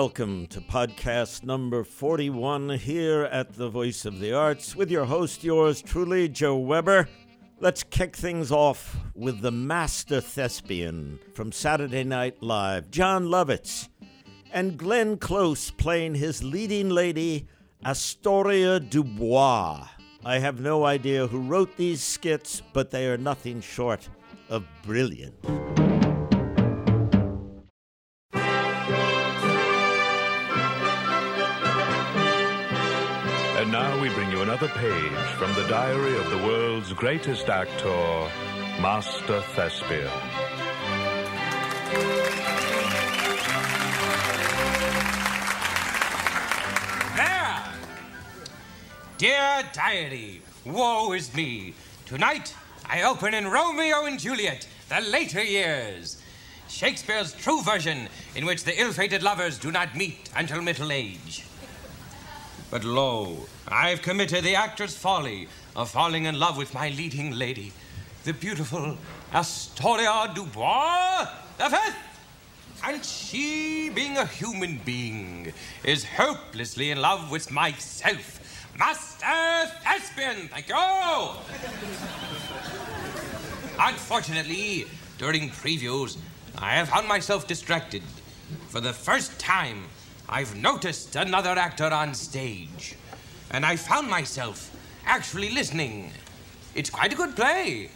welcome to podcast number 41 here at the Voice of the Arts with your host, yours truly, Joe Weber. Let's kick things off with the master thespian from Saturday Night Live, Jon Lovitz, and Glenn Close playing his leading lady, Astoria Dubois. I have no idea who wrote these skits, but they are nothing short of brilliant. And now we bring you another page from the diary of the world's greatest actor, Master Thespian. There! Dear diary, woe is me. Tonight, I open in Romeo and Juliet, the later years. Shakespeare's true version, in which the ill fated lovers do not meet until middle age. But lo, I've committed the actor's folly of falling in love with my leading lady, the beautiful Astoria Dubois the Fifth. And she, being a human being, is hopelessly in love with myself. Master Thespian, thank you! Unfortunately, during previews, I have found myself distracted. For the first time, I've noticed another actor on stage. And I found myself actually listening. It's quite a good play.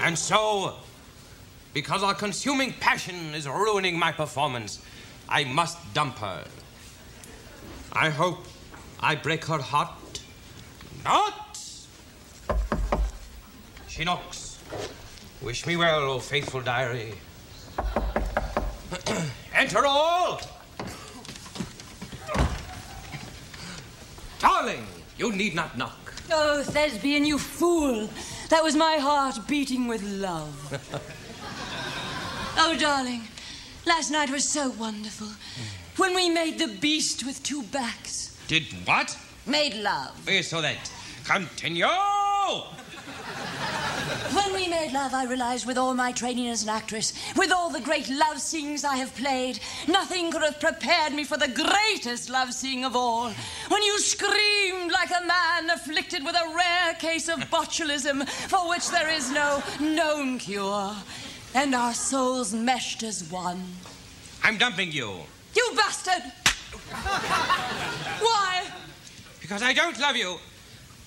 And so, because our consuming passion is ruining my performance, I must dump her. I hope I break her heart. Not! She knocks. Wish me well, O faithful diary. Enter all! Darling, you need not knock. Oh, Thespian, you fool. That was my heart beating with love. oh, darling, last night was so wonderful. When we made the beast with two backs. Did what? Made love. Yes, so that. Continue! When we made love, I realized with all my training as an actress, with all the great love scenes I have played, nothing could have prepared me for the greatest love scene of all. When you screamed like a man afflicted with a rare case of botulism for which there is no known cure, and our souls meshed as one. I'm dumping you. You bastard! Why? Because I don't love you.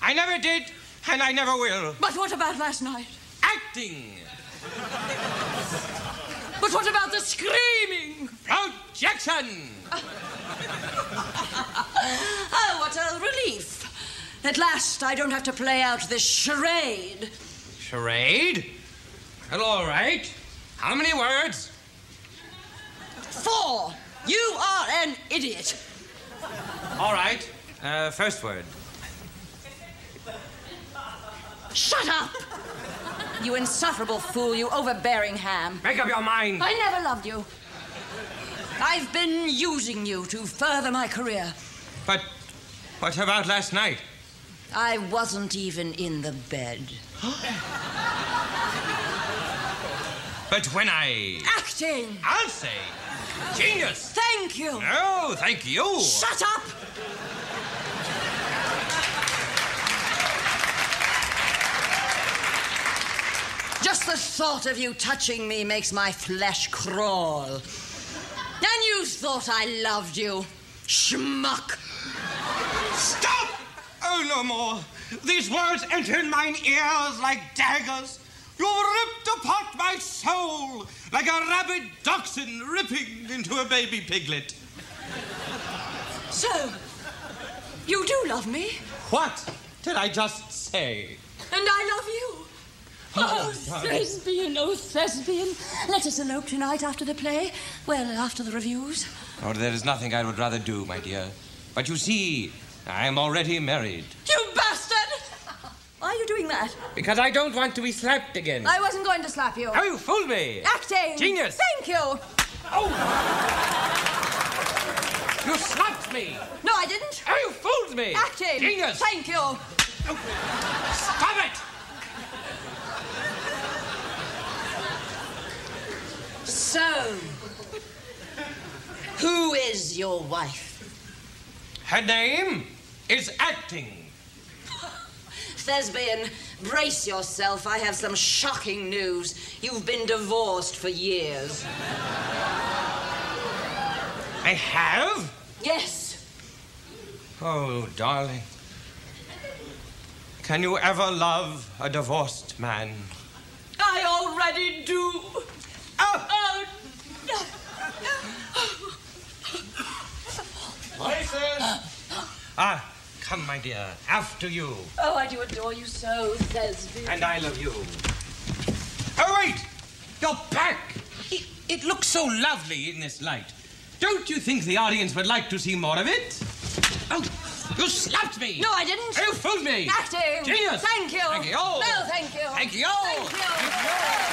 I never did, and I never will. But what about last night? Acting! But what about the screaming? Projection! Oh, what a relief. At last, I don't have to play out this charade. Charade? Well, all right. How many words? Four. You are an idiot. All right. Uh, first word. Shut up! You insufferable fool, you overbearing ham. Make up your mind. I never loved you. I've been using you to further my career. But what about last night? I wasn't even in the bed. But when I. Acting! I'll say. Genius! Thank you! No, thank you. Shut up! Just the thought of you touching me makes my flesh crawl. And you thought I loved you. Schmuck! Stop! Oh, no more. These words enter in mine ears like daggers. You've ripped apart my soul like a rabid dachshund ripping into a baby piglet. So, you do love me, What did I just say? and I love you. Oh, Thespian, oh, Thespian. Let us elope tonight after the play. Well, after the reviews. Oh, there is nothing I would rather do, my dear. But you see, I am already married. You bastard! Why are you doing that? Because I don't want to be slapped again. I wasn't going to slap you. Oh, you fooled me! Acting! Genius! Thank you! Oh! you slapped me! No, I didn't. Oh, you fooled me! Acting! Genius! Thank you! Stop it! So, Who is your wife? Her name is Acting. Thespian, brace yourself. I have some shocking news. You've been divorced for years. I have? Yes. Oh, darling. Can you ever love a divorced man? I already do. Oh! Oh, Places! Ah, come, my dear. After you. oh, I do adore you so, Thespian. And I love you. Oh, wait! You're back! It, it looks so lovely in this light. Don't you think the audience would like to see more of it? Oh, you slapped me! No, I didn't. You fooled me! Acting. Genius! Thank you. Thank you! No, thank you. Thank you! Thank you.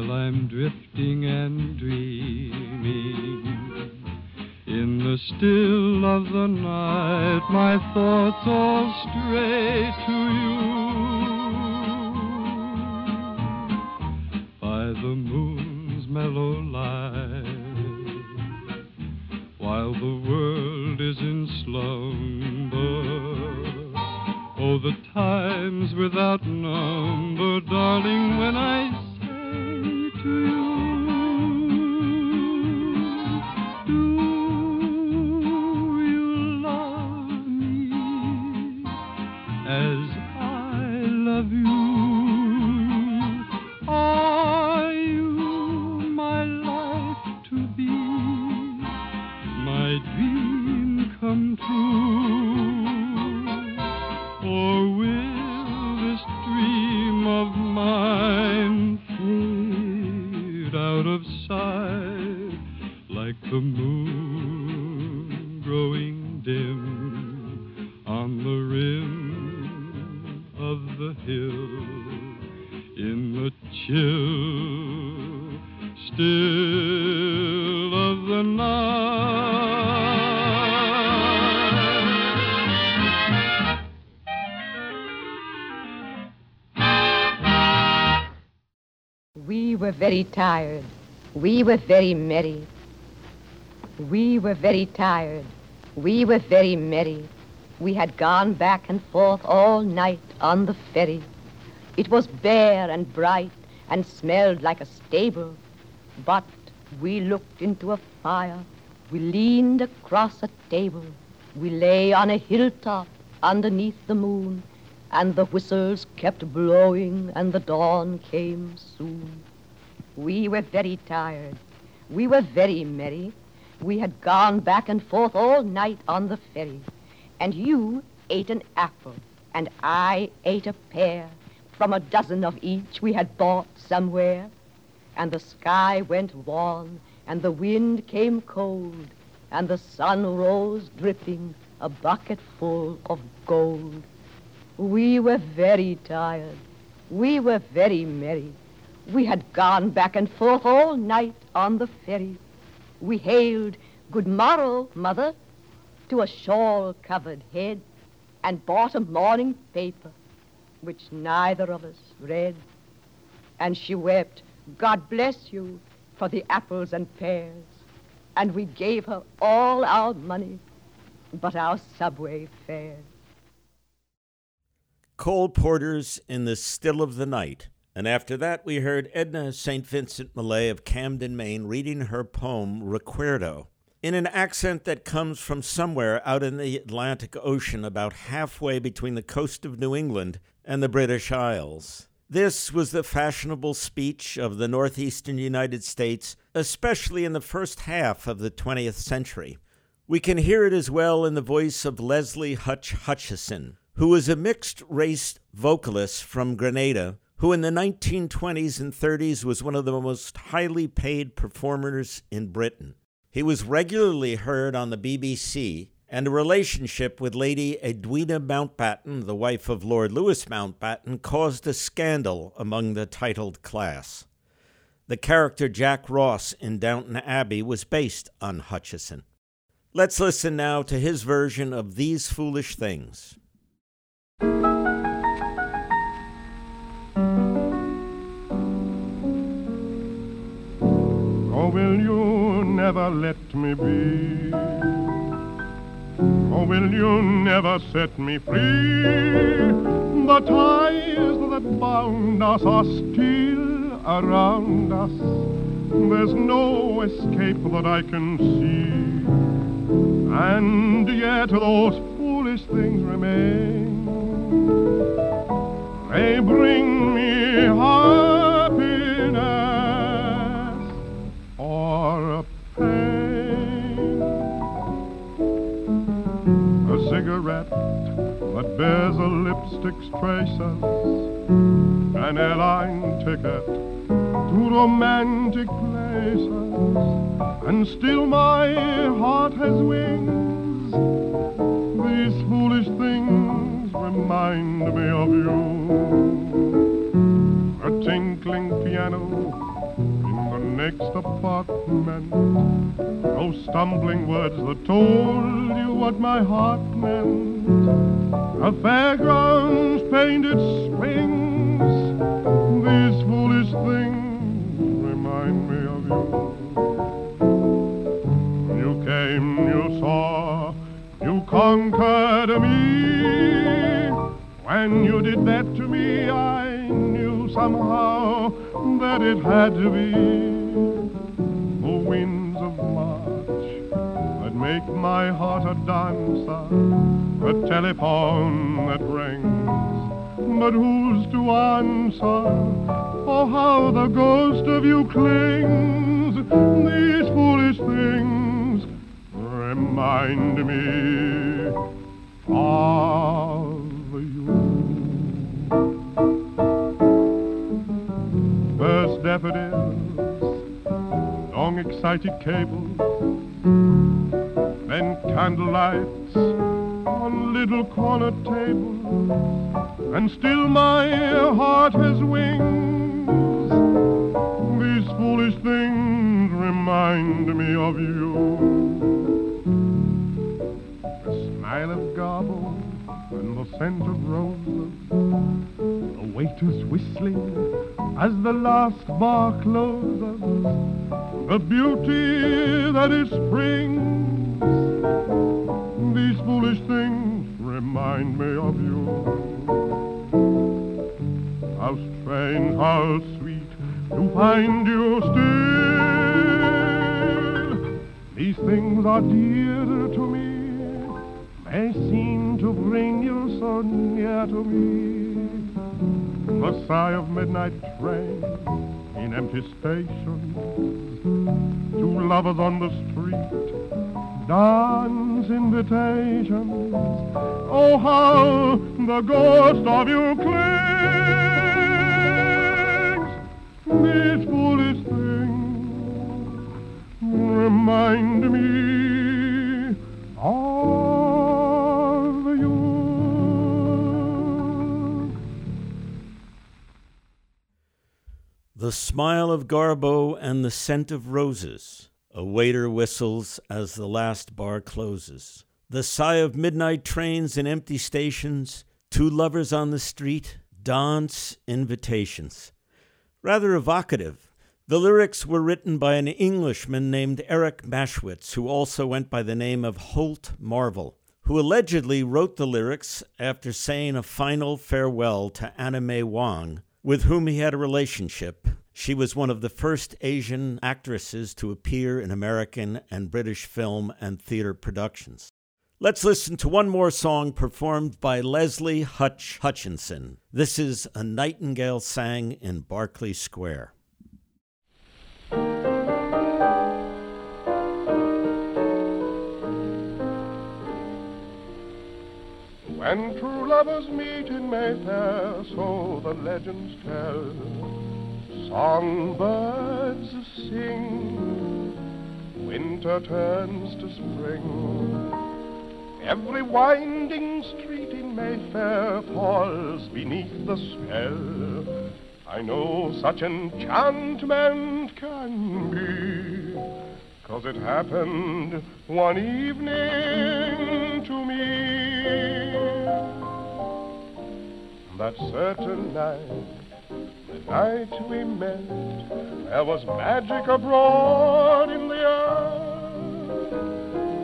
While I'm drifting and dreaming. In the still of the night, my thoughts all stray to you. By the moon's mellow light, while the world is in slumber. Oh, the times without number, darling, when I very tired. We were very merry. We were very tired. We were very merry. We had gone back and forth all night on the ferry. It was bare and bright and smelled like a stable. But we looked into a fire. We leaned across a table. We lay on a hilltop underneath the moon. And the whistles kept blowing and the dawn came soon. We were very tired. We were very merry. We had gone back and forth all night on the ferry, and you ate an apple, and I ate a pear from a dozen of each we had bought somewhere. And the sky went wan, and the wind came cold, and the sun rose dripping a bucket full of gold. We were very tired. We were very merry. We had gone back and forth all night on the ferry. We hailed, Good morrow, mother, to a shawl-covered head, and bought a morning paper, which neither of us read. And she wept, God bless you, for the apples and pears. And we gave her all our money, but our subway fare. Cole Porter's In the Still of the Night. And after that, we heard Edna St. Vincent Millay of Camden, Maine, reading her poem, Recuerdo, in an accent that comes from somewhere out in the Atlantic Ocean, about halfway between the coast of New England and the British Isles. This was the fashionable speech of the northeastern United States, especially in the first half of the 20th century. We can hear it as well in the voice of Leslie Hutch Hutchinson, who was a mixed race vocalist from Grenada who in the 1920s and 30s was one of the most highly paid performers in Britain. He was regularly heard on the BBC, and a relationship with Lady Edwina Mountbatten, the wife of Lord Louis Mountbatten, caused a scandal among the titled class. The character Jack Ross in Downton Abbey was based on Hutchinson. Let's listen now to his version of These Foolish Things. Will you never let me be? Or will you never set me free? The ties that bound us are still around us. There's no escape that I can see. And yet those foolish things remain. They bring me happiness that bears a lipstick's traces, an airline ticket to romantic places, and still my heart has wings. These foolish things remind me of you. Tinkling piano in the next apartment. No stumbling words that told you what my heart meant. A fairground's painted swings. These foolish things remind me of you. You came, you saw, you conquered me. When you did that to me, I somehow that it had to be The winds of March that make my heart a dancer, the telephone that rings, but who's to answer? Oh, how the ghost of you clings. These foolish things remind me of you. Daffodils long excited cables, then candlelights on little corner tables, and still my heart has wings. These foolish things remind me of you. The smile of Garbo and the scent of roses, the waiters whistling as the last bar closes the beauty that is spring. These foolish things remind me of you. How strange, how sweet to find you still. These things are dear to me. They seem to bring you so near to me. The sigh of midnight train in empty stations Two lovers on the street. Dance invitations. Oh, how the ghost of you clings. These foolish things remind me of The smile of Garbo and the scent of roses. A waiter whistles as the last bar closes. The sigh of midnight trains in empty stations. Two lovers on the street. Dance invitations. Rather evocative. The lyrics were written by an Englishman named Eric Maschwitz, who also went by the name of Holt Marvel, who allegedly wrote the lyrics after saying a final farewell to May Wong, with whom he had a relationship. She was one of the first Asian actresses to appear in American and British film and theater productions. Let's listen to one more song performed by Leslie Hutch Hutchinson. This is A Nightingale Sang in Berkeley Square. When true lovers meet in Mayfair, so the legends tell, songbirds sing, winter turns to spring. Every winding street in Mayfair falls beneath the spell. I know such enchantment can be, cause it happened one evening to me. That certain night, night we met, there was magic abroad in the air.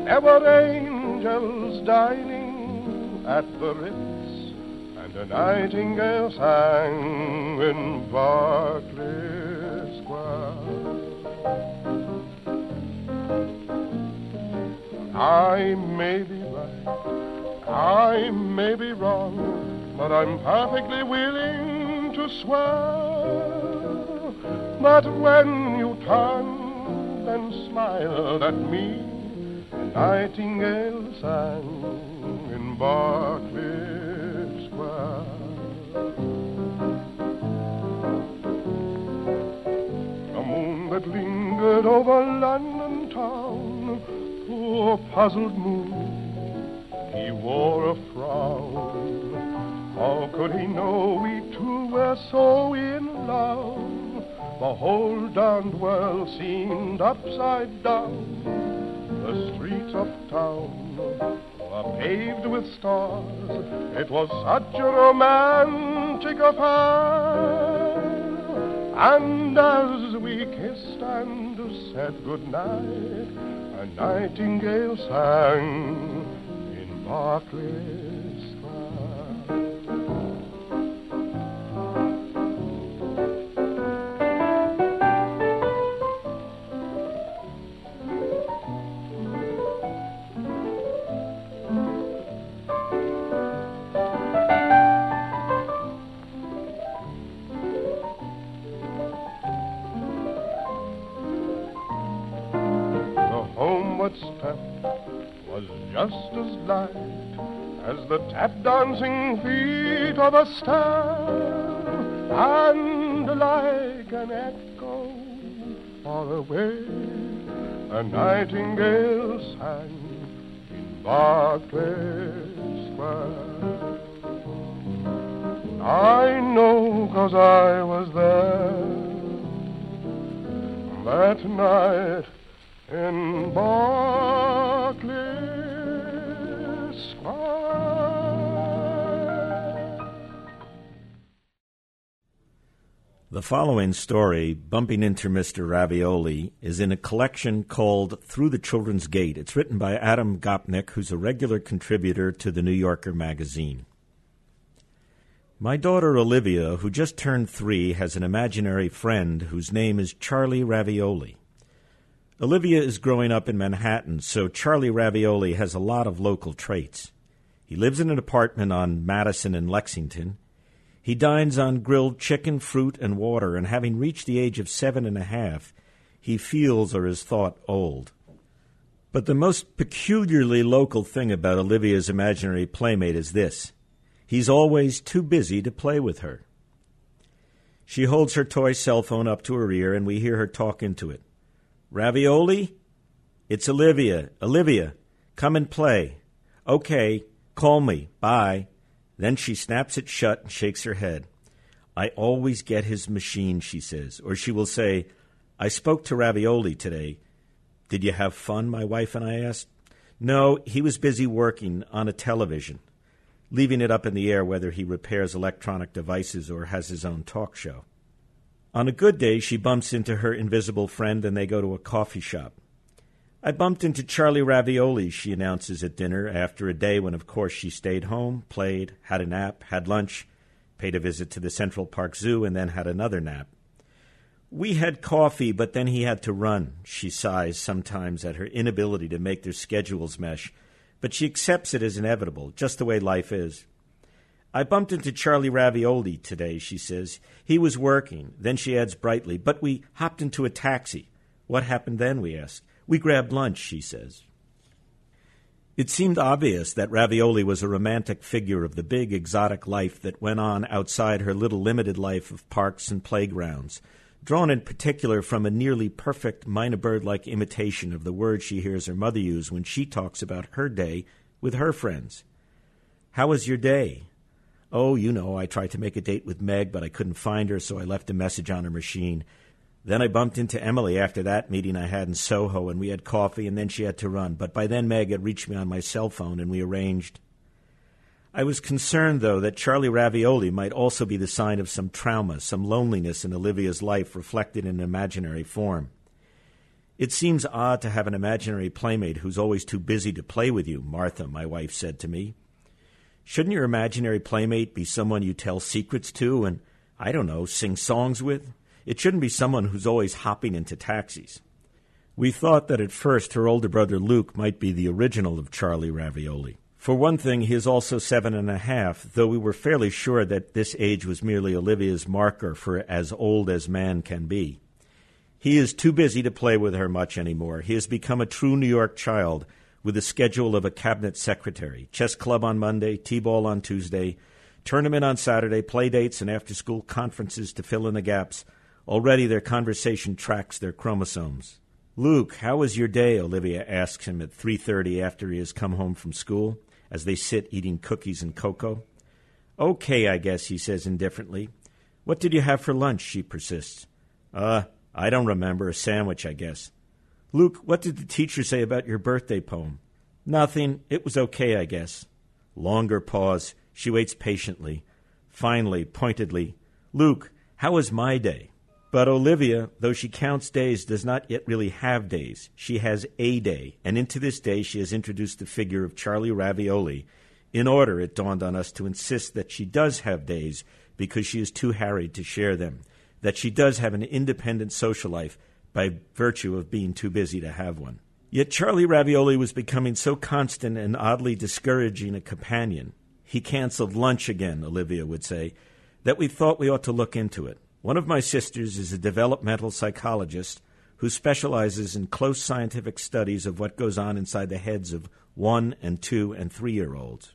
There were angels dining at the Ritz, and a nightingale sang in Berkeley Square. I may be right, I may be wrong, but I'm perfectly willing to swear that when you turned and smiled at me, a nightingale sang in Berkeley Square. The moon that lingered over London town, poor puzzled moon, he wore a frown. How could he know we two were so in love? The whole darned world seemed upside down. The streets of town were paved with stars. It was such a romantic affair. And as we kissed and said goodnight, a nightingale sang in Berkeley the tap dancing feet of a star, and like an echo far away, a nightingale sang in Berkeley Square. I know 'cause I was there that night in Berkeley The following story, Bumping into Mr. Ravioli, is in a collection called Through the Children's Gate. It's written by Adam Gopnik, who's a regular contributor to the New Yorker magazine. My daughter Olivia, who just turned three, has an imaginary friend whose name is Charlie Ravioli. Olivia is growing up in Manhattan, so Charlie Ravioli has a lot of local traits. He lives in an apartment on Madison and Lexington. He dines on grilled chicken, fruit, and water, and having reached the age of seven and a half, he feels or is thought old. But the most peculiarly local thing about Olivia's imaginary playmate is this he's always too busy to play with her. She holds her toy cell phone up to her ear, and we hear her talk into it. Ravioli? It's Olivia. Olivia, come and play. Okay, call me. Bye. Then she snaps it shut and shakes her head. I always get his machine, she says. Or she will say, I spoke to Ravioli today. Did you have fun, my wife and I asked. No, he was busy working on a television, leaving it up in the air whether he repairs electronic devices or has his own talk show. On a good day, she bumps into her invisible friend and they go to a coffee shop. I bumped into Charlie Ravioli, she announces at dinner, after a day when, of course, she stayed home, played, had a nap, had lunch, paid a visit to the Central Park Zoo, and then had another nap. We had coffee, but then he had to run. She sighs sometimes at her inability to make their schedules mesh, but she accepts it as inevitable, just the way life is. I bumped into Charlie Ravioli today, she says. He was working. Then she adds brightly, but we hopped into a taxi. What happened then, we ask. We grabbed lunch, she says. It seemed obvious that Ravioli was a romantic figure of the big exotic life that went on outside her little limited life of parks and playgrounds, drawn in particular from a nearly perfect Mina Bird like imitation of the words she hears her mother use when she talks about her day with her friends. How was your day? Oh, you know, I tried to make a date with Meg, but I couldn't find her, so I left a message on her machine. Then I bumped into Emily after that meeting I had in Soho, and we had coffee, and then she had to run. But by then, Meg had reached me on my cell phone, and we arranged. I was concerned, though, that Charlie Ravioli might also be the sign of some trauma, some loneliness in Olivia's life reflected in an imaginary form. It seems odd to have an imaginary playmate who's always too busy to play with you, Martha, my wife said to me. Shouldn't your imaginary playmate be someone you tell secrets to and, I don't know, sing songs with? It shouldn't be someone who's always hopping into taxis. We thought that at first her older brother Luke might be the original of Charlie Ravioli. For one thing, he is also seven and a half, though we were fairly sure that this age was merely Olivia's marker for as old as man can be. He is too busy to play with her much anymore. He has become a true New York child with the schedule of a cabinet secretary chess club on Monday, T ball on Tuesday, tournament on Saturday, play dates, and after school conferences to fill in the gaps Already their conversation tracks their chromosomes. Luke, how was your day? Olivia asks him at 3:30 after he has come home from school, as they sit eating cookies and cocoa. Okay, I guess, he says indifferently. What did you have for lunch? she persists. Uh, I don't remember. A sandwich, I guess. Luke, what did the teacher say about your birthday poem? Nothing. It was okay, I guess. Longer pause. She waits patiently. Finally, pointedly, Luke, how was my day? But Olivia, though she counts days, does not yet really have days. She has a day, and into this day she has introduced the figure of Charlie Ravioli in order, it dawned on us, to insist that she does have days because she is too harried to share them, that she does have an independent social life by virtue of being too busy to have one. Yet Charlie Ravioli was becoming so constant and oddly discouraging a companion, he canceled lunch again, Olivia would say, that we thought we ought to look into it. One of my sisters is a developmental psychologist who specializes in close scientific studies of what goes on inside the heads of one and two and three year olds.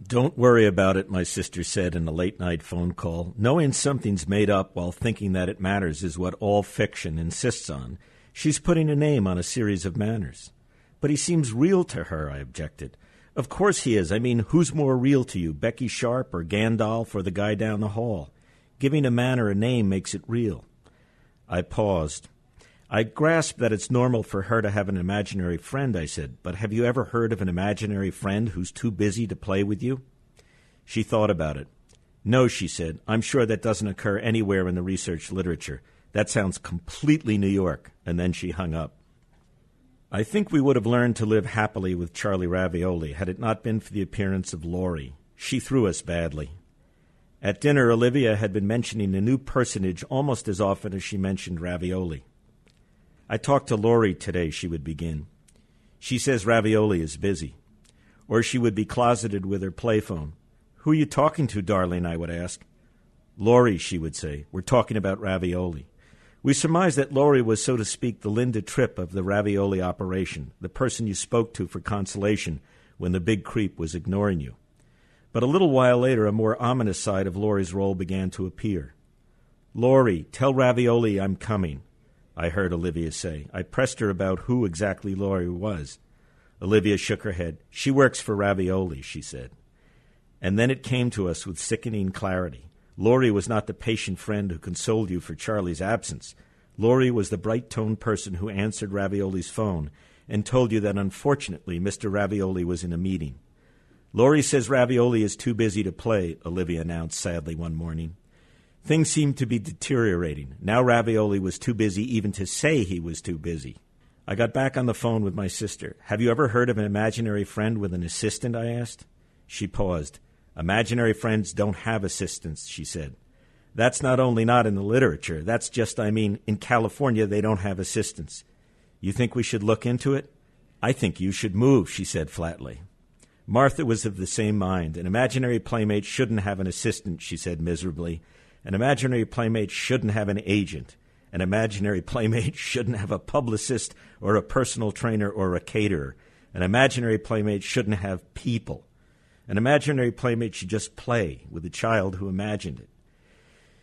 Don't worry about it, my sister said in a late night phone call. Knowing something's made up while thinking that it matters is what all fiction insists on. She's putting a name on a series of manners. But he seems real to her, I objected. Of course he is. I mean, who's more real to you, Becky Sharp or Gandalf or the guy down the hall? Giving a manner a name makes it real. I paused. I grasp that it's normal for her to have an imaginary friend, I said, but have you ever heard of an imaginary friend who's too busy to play with you? She thought about it. No, she said, I'm sure that doesn't occur anywhere in the research literature. That sounds completely New York. And then she hung up. I think we would have learned to live happily with Charlie Ravioli had it not been for the appearance of Laurie. She threw us badly. At dinner, Olivia had been mentioning a new personage almost as often as she mentioned ravioli. I talked to Laurie today, she would begin. She says ravioli is busy. Or she would be closeted with her playphone. Who are you talking to, darling? I would ask. Laurie, she would say. We're talking about ravioli. We surmised that Laurie was, so to speak, the Linda Tripp of the ravioli operation, the person you spoke to for consolation when the big creep was ignoring you. But a little while later, a more ominous side of Laurie's role began to appear. Laurie, tell Ravioli I'm coming, I heard Olivia say. I pressed her about who exactly Laurie was. Olivia shook her head. She works for Ravioli, she said. And then it came to us with sickening clarity. Laurie was not the patient friend who consoled you for Charlie's absence. Laurie was the bright toned person who answered Ravioli's phone and told you that unfortunately Mr. Ravioli was in a meeting. Laurie says Ravioli is too busy to play, Olivia announced sadly one morning. Things seemed to be deteriorating. Now Ravioli was too busy even to say he was too busy. I got back on the phone with my sister. Have you ever heard of an imaginary friend with an assistant? I asked. She paused. Imaginary friends don't have assistants, she said. That's not only not in the literature, that's just, I mean, in California they don't have assistants. You think we should look into it? I think you should move, she said flatly. Martha was of the same mind. An imaginary playmate shouldn't have an assistant, she said miserably. An imaginary playmate shouldn't have an agent. An imaginary playmate shouldn't have a publicist or a personal trainer or a caterer. An imaginary playmate shouldn't have people. An imaginary playmate should just play with the child who imagined it.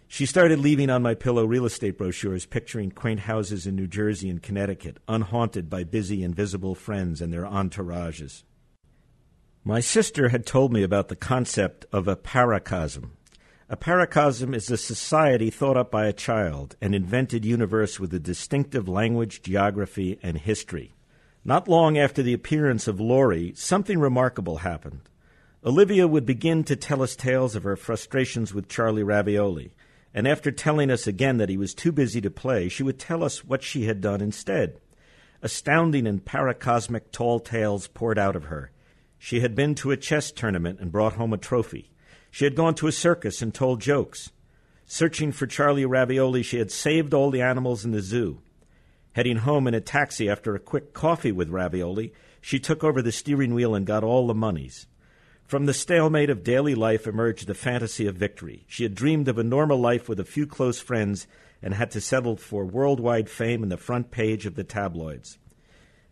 She started leaving on my pillow real estate brochures picturing quaint houses in New Jersey and Connecticut, unhaunted by busy, invisible friends and their entourages. My sister had told me about the concept of a paracosm. A paracosm is a society thought up by a child, an invented universe with a distinctive language, geography, and history. Not long after the appearance of Laurie, something remarkable happened. Olivia would begin to tell us tales of her frustrations with Charlie Ravioli, and after telling us again that he was too busy to play, she would tell us what she had done instead. Astounding and paracosmic tall tales poured out of her. She had been to a chess tournament and brought home a trophy. She had gone to a circus and told jokes. Searching for Charlie Ravioli, she had saved all the animals in the zoo. Heading home in a taxi after a quick coffee with Ravioli, she took over the steering wheel and got all the monies. From the stalemate of daily life emerged the fantasy of victory. She had dreamed of a normal life with a few close friends and had to settle for worldwide fame in the front page of the tabloids.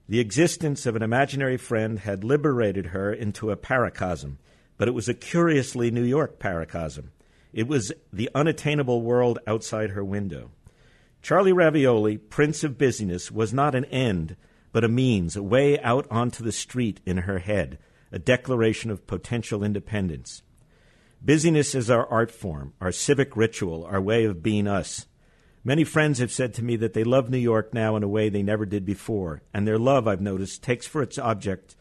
The existence of an imaginary friend had liberated her into a paracosm, but it was a curiously New York paracosm. It was the unattainable world outside her window. Charlie Ravioli, Prince of Busyness, was not an end, but a means, a way out onto the street in her head, a declaration of potential independence. Busyness is our art form, our civic ritual, our way of being us. Many friends have said to me that they love New York now in a way they never did before, and their love, I've noticed, takes for its object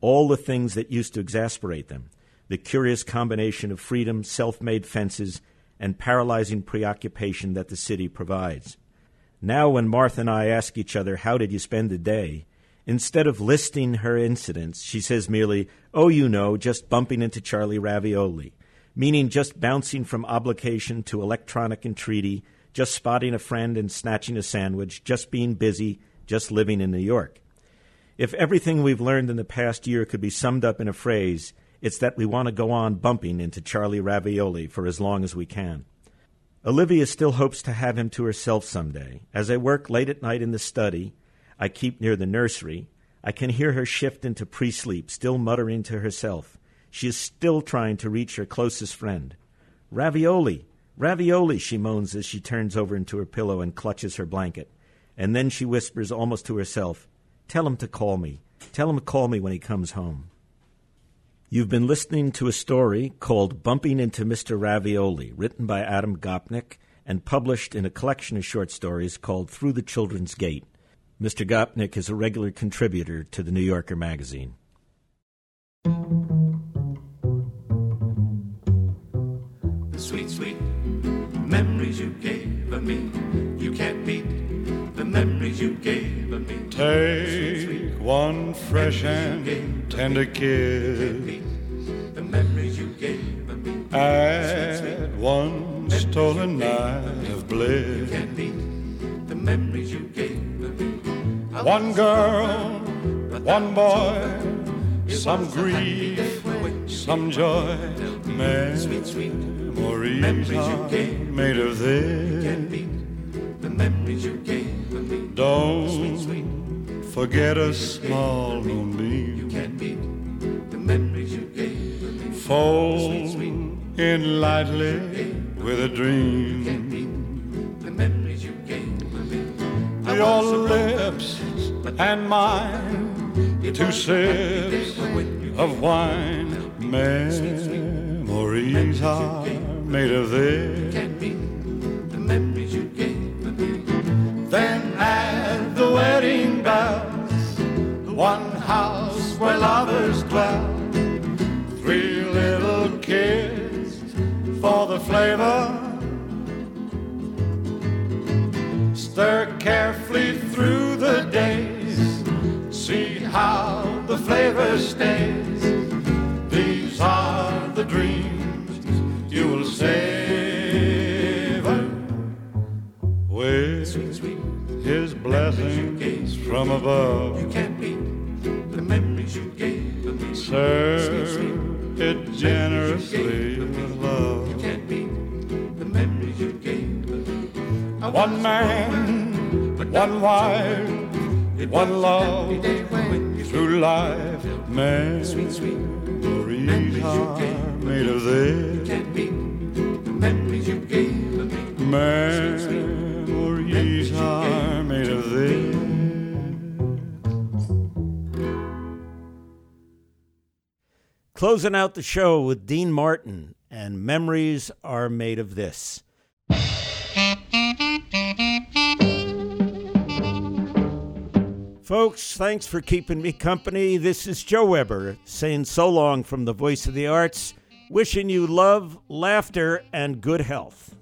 all the things that used to exasperate them the curious combination of freedom, self made fences, and paralyzing preoccupation that the city provides. Now, when Martha and I ask each other, How did you spend the day? Instead of listing her incidents, she says merely, Oh, you know, just bumping into Charlie Ravioli, meaning just bouncing from obligation to electronic entreaty, just spotting a friend and snatching a sandwich, just being busy, just living in New York. If everything we've learned in the past year could be summed up in a phrase, it's that we want to go on bumping into Charlie Ravioli for as long as we can. Olivia still hopes to have him to herself someday. As I work late at night in the study, I keep near the nursery, I can hear her shift into pre sleep, still muttering to herself. She is still trying to reach her closest friend. Ravioli! Ravioli! she moans as she turns over into her pillow and clutches her blanket. And then she whispers almost to herself, Tell him to call me. Tell him to call me when he comes home. You've been listening to a story called Bumping into Mr. Ravioli, written by Adam Gopnik and published in a collection of short stories called Through the Children's Gate. Mr. Gopnik is a regular contributor to the New Yorker magazine. Take one fresh and tender kiss. The memories you gave of me. Add one stolen night of bliss. The memories you gave me. One girl, one boy, some grief, some joy. Memories are made of this. The memories forget a small You moonbeam. can't beat the memories you gave me. Fall in lightly with a dream. The memories you gave me. Your was a broke lips and mine, two sips of wine. Memories are made of this. Dwell. Three little kids for the flavor. Stir carefully through the days. See how the flavor stays. These are the dreams you will savor with his blessings from above. It generously with love. Can't beat the memories you gave me. One man, but one wife, one love through life. Memories are made of this. Can't beat the memories you gave me. Memories Closing out the show with Dean Martin and Memories Are Made of This. Folks, thanks for keeping me company. This is Joe Weber saying so long from the Voice of the Arts, wishing you love, laughter, and good health.